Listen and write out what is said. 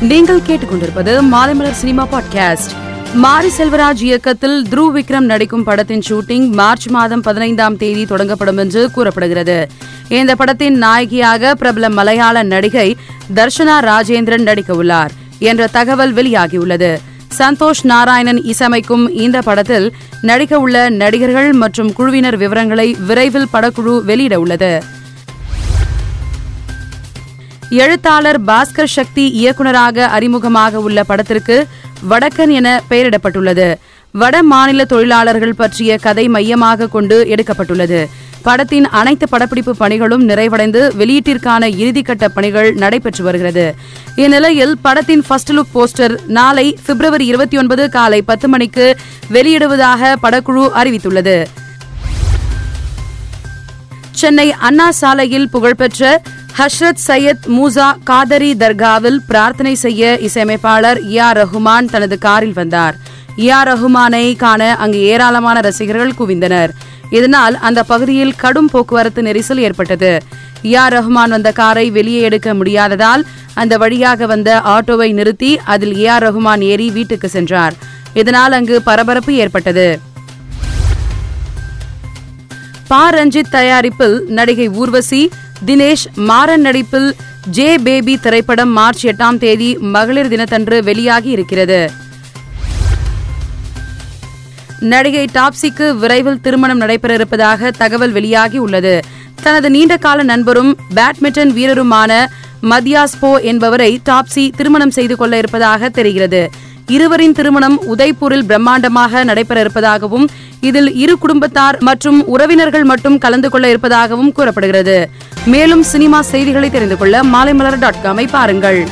நீங்கள் கேட்டுக்கொண்டிருப்பது Maalaimalar cinema podcast. மாரி செல்வராஜ் இயக்கத்தில் த்ருவ் விக்ரம் நடிக்கும் படத்தின் ஷூட்டிங் மார்ச் மாதம் பதினைந்தாம் தேதி தொடங்கப்படும் என்று கூறப்படுகிறது. இந்த படத்தின் நாயகியாக பிரபல மலையாள நடிகை தர்ஷனா ராஜேந்திரன் நடிக்க உள்ளார் என்ற தகவல் வெளியாகியுள்ளது. சந்தோஷ் நாராயணன் இசையமைக்கும் இந்த படத்தில் நடிக்க உள்ள நடிகர்கள் மற்றும் குழுவினர் விவரங்களை விரைவில் படக்குழு வெளியிட உள்ளது. எழுத்தாளர் பாஸ்கர் சக்தி இயக்குனராக அறிமுகமாக உள்ள படத்திற்கு வடக்கன் என பெயரிடப்பட்டுள்ளது. வட மாநில தொழிலாளர்கள் பற்றிய கதை மையமாக கொண்டு எடுக்கப்பட்டுள்ளது. படத்தின் அனைத்து படப்பிடிப்பு பணிகளும் நிறைவடைந்து வெளியீட்டிற்கான இறுதிக்கட்ட பணிகள் நடைபெற்று வருகிறது. இந்நிலையில் படத்தின் ஃபர்ஸ்ட் லுக் போஸ்டர் நாளை பிப்ரவரி இருபத்தி ஒன்பது காலை பத்து மணிக்கு வெளியிடுவதாக படக்குழு அறிவித்துள்ளது. சென்னை அண்ணா சாலையில் புகழ்பெற்ற ஹஷ்ரத் சையத் மூசா காதரி தர்காவில் பிரார்த்தனை செய்ய இசையமைப்பாளர் யா ரஹ்மான் தனது காரில் வந்தார். யா ரஹ்மானை காண அங்கு ஏராளமான ரசிகர்கள் குவிந்தனர். இதனால் அந்த பகுதியில் கடும் போக்குவரத்து நெரிசல் ஏற்பட்டது. யா ரஹ்மான் வந்த காரை வெளியே எடுக்க முடியாததால் அந்த வழியாக வந்த ஆட்டோவை நிறுத்தி அதில் ஏ ஆர் ரஹ்மான் ஏறி வீட்டுக்கு சென்றார். இதனால் அங்கு பரபரப்பு ஏற்பட்டது. பா ரஞ்சித் தயாரிப்பில் நடிகை ஊர்வசி தினேஷ் மாறன் நடிப்பில் ஜே பேபி திரைப்படம் மார்ச் எட்டாம் தேதி மகளிர் தினத்தன்று வெளியாகி இருக்கிறது. நடிகை டாப்சிக்கு விரைவில் திருமணம் நடைபெற இருப்பதாக தகவல் வெளியாகி உள்ளது. தனது நீண்டகால நண்பரும் பேட்மிண்டன் வீரருமான மத்யாஸ்போ என்பவரை டாப்சி திருமணம் செய்து கொள்ள இருப்பதாக தெரிகிறது. இருவரின் திருமணம் உதய்பூரில் பிரம்மாண்டமாக நடைபெற இருப்பதாகவும் இதில் இரு குடும்பத்தார் மற்றும் உறவினர்கள் மட்டும் கலந்து கொள்ள இருப்பதாகவும் கூறப்படுகிறது. மேலும் சினிமா செய்திகளை தெரிந்து கொள்ள மாலைமலர் டாட் காமை பாருங்கள்.